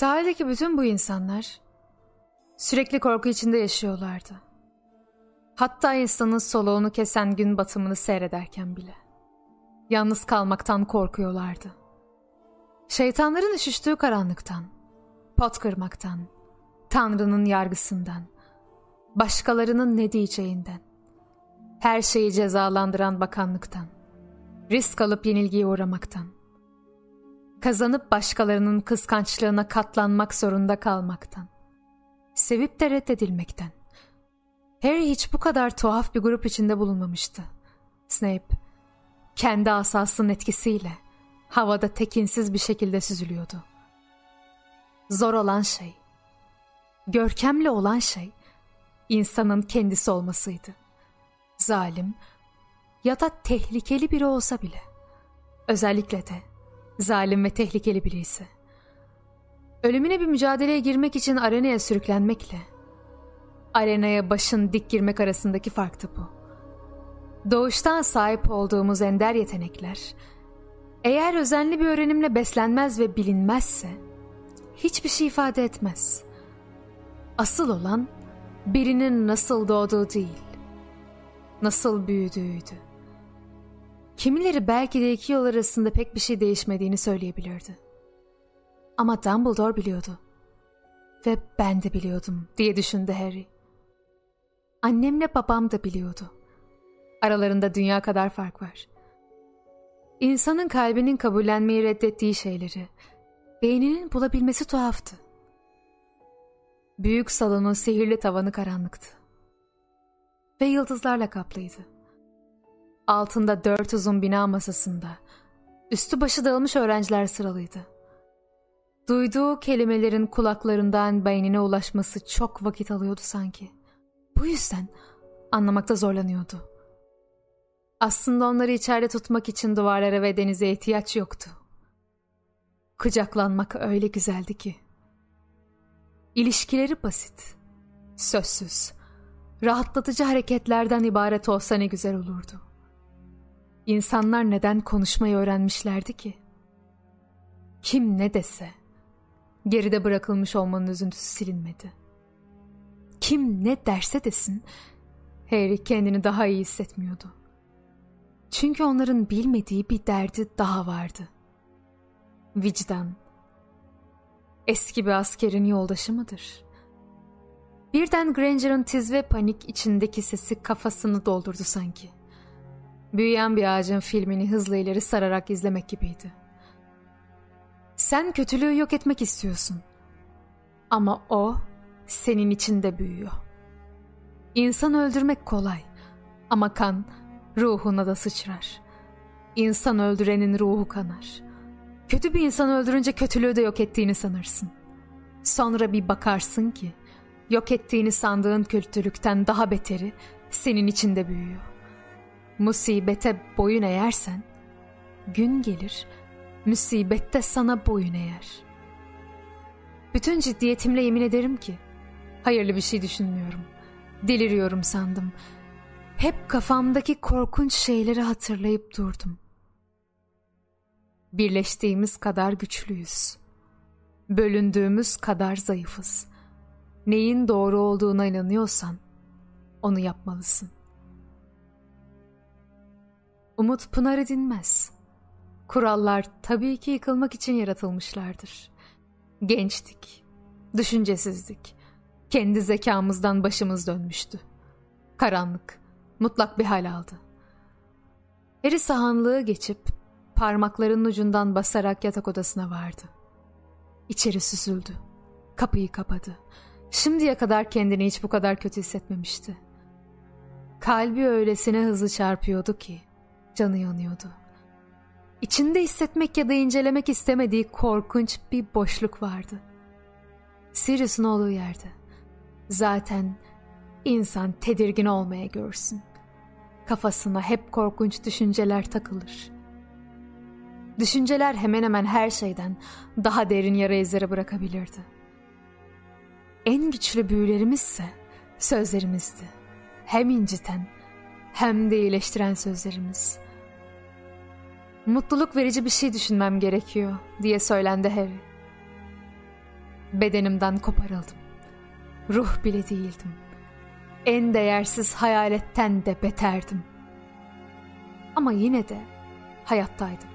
Sahildeki bütün bu insanlar sürekli korku içinde yaşıyorlardı. Hatta insanın soluğunu kesen gün batımını seyrederken bile. Yalnız kalmaktan korkuyorlardı. Şeytanların üşüştüğü karanlıktan, pot kırmaktan, Tanrı'nın yargısından, başkalarının ne diyeceğinden, her şeyi cezalandıran bakanlıktan, risk alıp yenilgiye uğramaktan, kazanıp başkalarının kıskançlığına katlanmak zorunda kalmaktan, sevip de reddedilmekten. Harry hiç bu kadar tuhaf bir grup içinde bulunmamıştı. Snape, kendi asasının etkisiyle havada tekinsiz bir şekilde süzülüyordu. Zor olan şey, görkemli olan şey, insanın kendisi olmasıydı. Zalim ya da tehlikeli biri olsa bile, özellikle de zalim ve tehlikeli biri ise. Ölümüne bir mücadeleye girmek için arenaya sürüklenmekle, arenaya başın dik girmek arasındaki farktı bu. Doğuştan sahip olduğumuz ender yetenekler, eğer özenli bir öğrenimle beslenmez ve bilinmezse, hiçbir şey ifade etmez. Asıl olan, birinin nasıl doğduğu değil, nasıl büyüdüğüydü. Kimileri belki de iki yol arasında pek bir şey değişmediğini söyleyebilirdi. Ama Dumbledore biliyordu. Ve ben de biliyordum diye düşündü Harry. Annemle babam da biliyordu. Aralarında dünya kadar fark var. İnsanın kalbinin kabullenmeyi reddettiği şeyleri, beyninin bulabilmesi tuhaftı. Büyük salonun sihirli tavanı karanlıktı. Ve yıldızlarla kaplıydı. Altında dört uzun bina masasında, üstü başı dağılmış öğrenciler sıralıydı. Duyduğu kelimelerin kulaklarından beynine ulaşması çok vakit alıyordu sanki. Bu yüzden anlamakta zorlanıyordu. Aslında onları içeride tutmak için duvarlara ve denize ihtiyaç yoktu. Kucaklanmak öyle güzeldi ki. İlişkileri basit, sözsüz, rahatlatıcı hareketlerden ibaret olsa ne güzel olurdu. İnsanlar neden konuşmayı öğrenmişlerdi ki? Kim ne dese, geride bırakılmış olmanın üzüntüsü silinmedi. Kim ne derse desin, Harry kendini daha iyi hissetmiyordu. Çünkü onların bilmediği bir derdi daha vardı. Vicdan. Eski bir askerin yoldaşı mıdır? Birden Granger'ın tiz ve panik içindeki sesi kafasını doldurdu sanki. Büyüyen bir ağacın filmini hızlı ileri sararak izlemek gibiydi. Sen kötülüğü yok etmek istiyorsun. Ama o senin içinde büyüyor. İnsan öldürmek kolay ama kan ruhuna da sıçrar. İnsan öldürenin ruhu kanar. Kötü bir insan öldürünce kötülüğü de yok ettiğini sanırsın. Sonra bir bakarsın ki yok ettiğini sandığın kötülükten daha beteri senin içinde büyüyor. Musibete boyun eğersen gün gelir musibette sana boyun eğer. Bütün ciddiyetimle yemin ederim ki hayırlı bir şey düşünmüyorum. Deliriyorum sandım. Hep kafamdaki korkunç şeyleri hatırlayıp durdum. Birleştiğimiz kadar güçlüyüz. Bölündüğümüz kadar zayıfız. Neyin doğru olduğuna inanıyorsan onu yapmalısın. Umut pınarı dinmez. Kurallar tabii ki yıkılmak için yaratılmışlardır. Gençtik, düşüncesizdik. Kendi zekamızdan başımız dönmüştü. Karanlık, mutlak bir hal aldı. Eri sahanlığı geçip parmaklarının ucundan basarak yatak odasına vardı. İçeri süzüldü. Kapıyı kapadı. Şimdiye kadar kendini hiç bu kadar kötü hissetmemişti. Kalbi öylesine hızlı çarpıyordu ki canı yanıyordu. İçinde hissetmek ya da incelemek istemediği korkunç bir boşluk vardı. Sirius'un olduğu yerde. Zaten insan tedirgin olmaya görsün. Kafasına hep korkunç düşünceler takılır. Düşünceler hemen hemen her şeyden daha derin yara izleri bırakabilirdi. En güçlü büyülerimizse sözlerimizdi. Hem inciten hem de iyileştiren sözlerimiz. Mutluluk verici bir şey düşünmem gerekiyor diye söylendi Harry. Bedenimden koparıldım. Ruh bile değildim. En değersiz hayaletten de beterdim. Ama yine de hayattaydım.